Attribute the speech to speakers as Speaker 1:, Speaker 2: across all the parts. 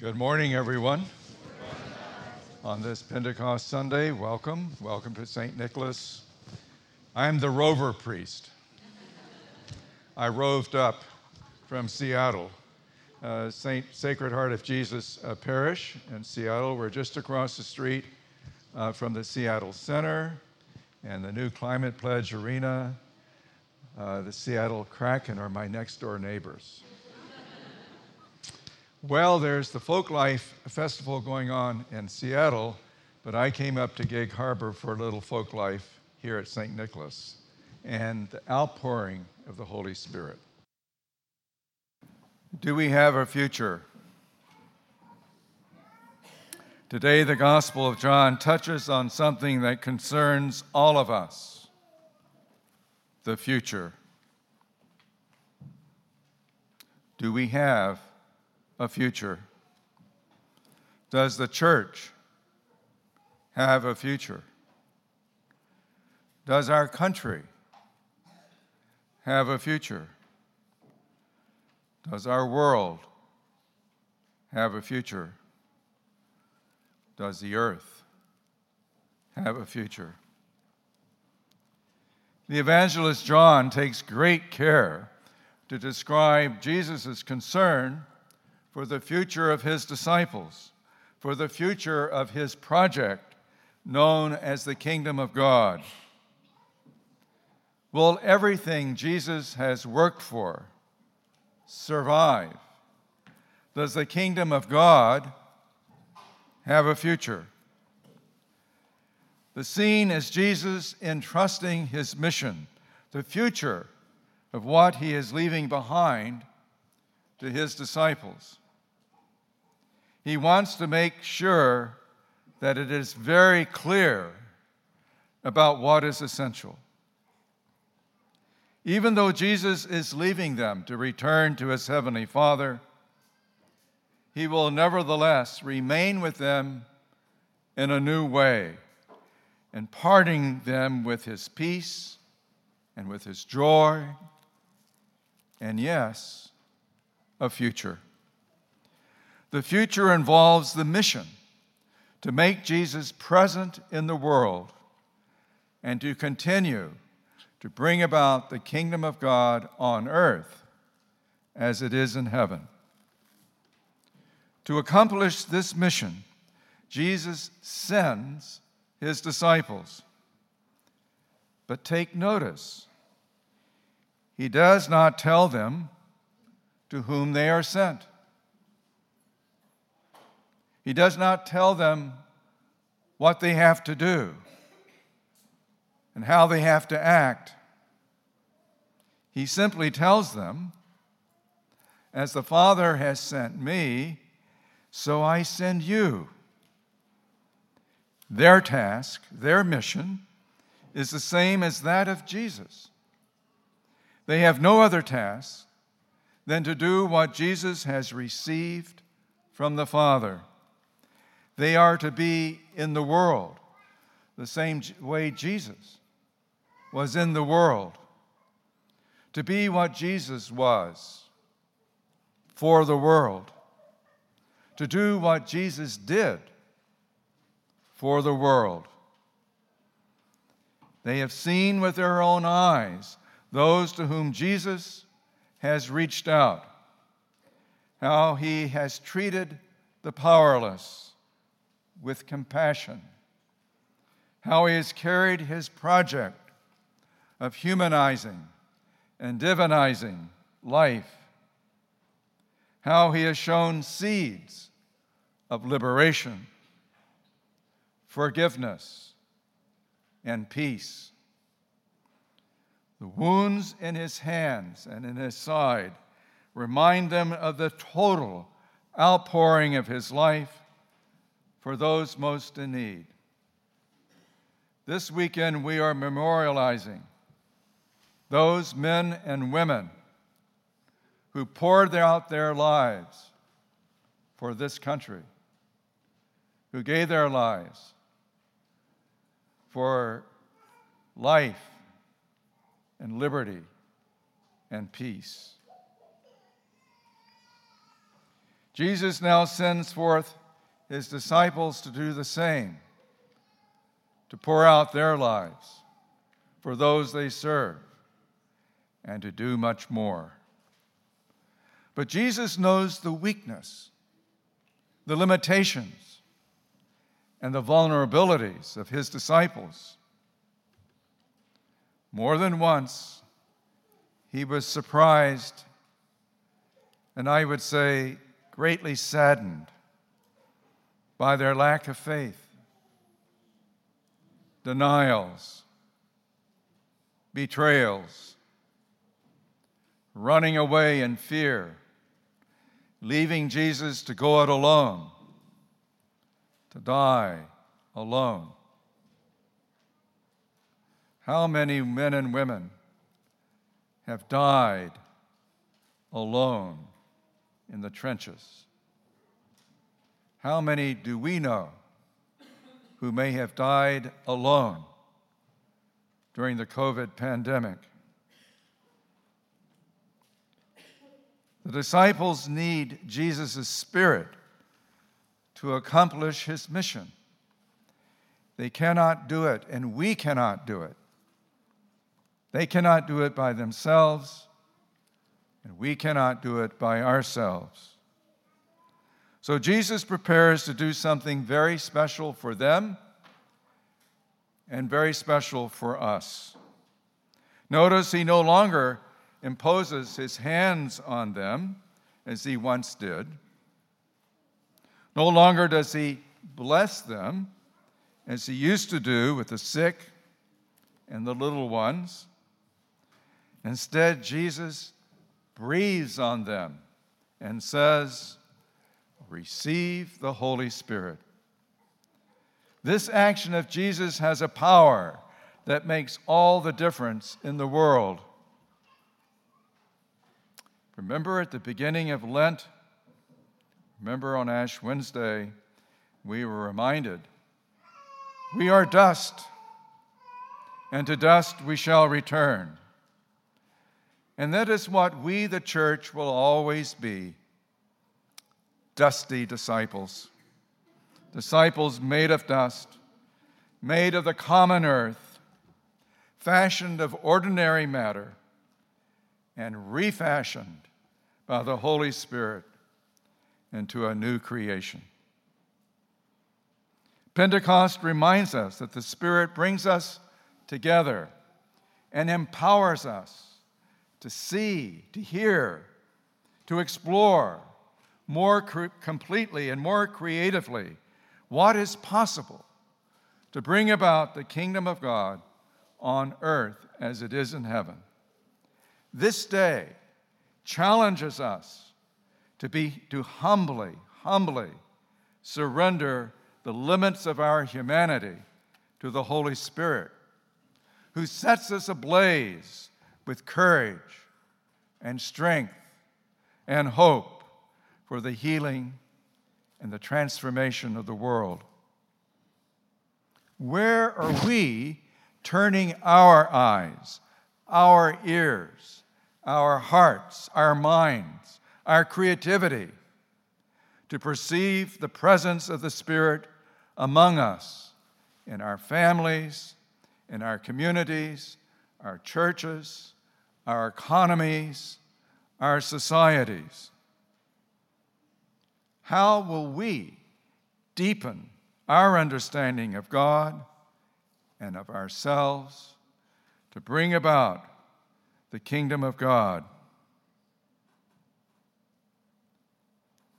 Speaker 1: Good morning, everyone. On this Pentecost Sunday, welcome. Welcome to St. Nicholas. I'm the rover priest. I roved up from Seattle. Uh, St. Sacred Heart of Jesus uh, Parish in Seattle. We're just across the street uh, from the Seattle Center and the new Climate Pledge Arena. Uh, the Seattle Kraken are my next door neighbors. Well, there's the Folk Life Festival going on in Seattle, but I came up to Gig Harbor for a little folk life here at St. Nicholas and the outpouring of the Holy Spirit. Do we have a future? Today, the Gospel of John touches on something that concerns all of us the future. Do we have a future? Does the church have a future? Does our country have a future? Does our world have a future? Does the earth have a future? The evangelist John takes great care to describe Jesus' concern for the future of his disciples, for the future of his project known as the kingdom of God. Will everything Jesus has worked for survive? Does the kingdom of God have a future? The scene is Jesus entrusting his mission, the future of what he is leaving behind, to his disciples. He wants to make sure that it is very clear about what is essential. Even though Jesus is leaving them to return to his heavenly Father, he will nevertheless remain with them in a new way, imparting them with his peace and with his joy, and yes, a future. The future involves the mission to make Jesus present in the world and to continue to bring about the kingdom of God on earth as it is in heaven. To accomplish this mission, Jesus sends his disciples. But take notice, he does not tell them to whom they are sent. He does not tell them what they have to do and how they have to act. He simply tells them, As the Father has sent me, so I send you. Their task, their mission, is the same as that of Jesus. They have no other task than to do what Jesus has received from the Father. They are to be in the world the same way Jesus was in the world. To be what Jesus was for the world. To do what Jesus did for the world. They have seen with their own eyes those to whom Jesus has reached out, how he has treated the powerless with compassion, how he has carried his project of humanizing and divinizing life, how he has shown seeds of liberation, forgiveness, and peace. The wounds in his hands and in his side remind them of the total outpouring of his life for those most in need. This weekend, we are memorializing those men and women who poured out their lives for this country, who gave their lives for life and liberty and peace. Jesus now sends forth his disciples to do the same, to pour out their lives for those they serve, and to do much more. But Jesus knows the weakness, the limitations, and the vulnerabilities of his disciples. More than once, he was surprised, and I would say greatly saddened by their lack of faith, denials, betrayals, running away in fear, leaving Jesus to go it alone, to die alone. How many men and women have died alone in the trenches? How many do we know who may have died alone during the COVID pandemic? The disciples need Jesus' Spirit to accomplish his mission. They cannot do it, and we cannot do it. They cannot do it by themselves, and we cannot do it by ourselves. So Jesus prepares to do something very special for them and very special for us. Notice he no longer imposes his hands on them as he once did. No longer does he bless them as he used to do with the sick and the little ones. Instead, Jesus breathes on them and says, Receive the Holy Spirit. This action of Jesus has a power that makes all the difference in the world. Remember at the beginning of Lent, remember on Ash Wednesday, we were reminded we are dust, and to dust we shall return. And that is what we, the church, will always be dusty disciples. Disciples made of dust, made of the common earth, fashioned of ordinary matter, and refashioned by the Holy Spirit into a new creation. Pentecost reminds us that the Spirit brings us together and empowers us to see, to hear, to explore more completely and more creatively what is possible to bring about the kingdom of God on earth as it is in heaven. This day, challenges us to be to humbly, humbly surrender the limits of our humanity to the Holy Spirit, who sets us ablaze with courage and strength and hope for the healing and the transformation of the world. Where are we turning our eyes, our ears, our hearts, our minds, our creativity to perceive the presence of the Spirit among us in our families, in our communities, our churches, our economies, our societies. How will we deepen our understanding of God and of ourselves to bring about the kingdom of God.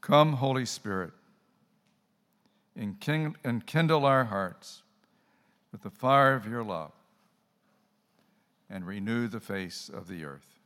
Speaker 1: Come, Holy Spirit, enkindle our hearts with the fire of your love and renew the face of the earth.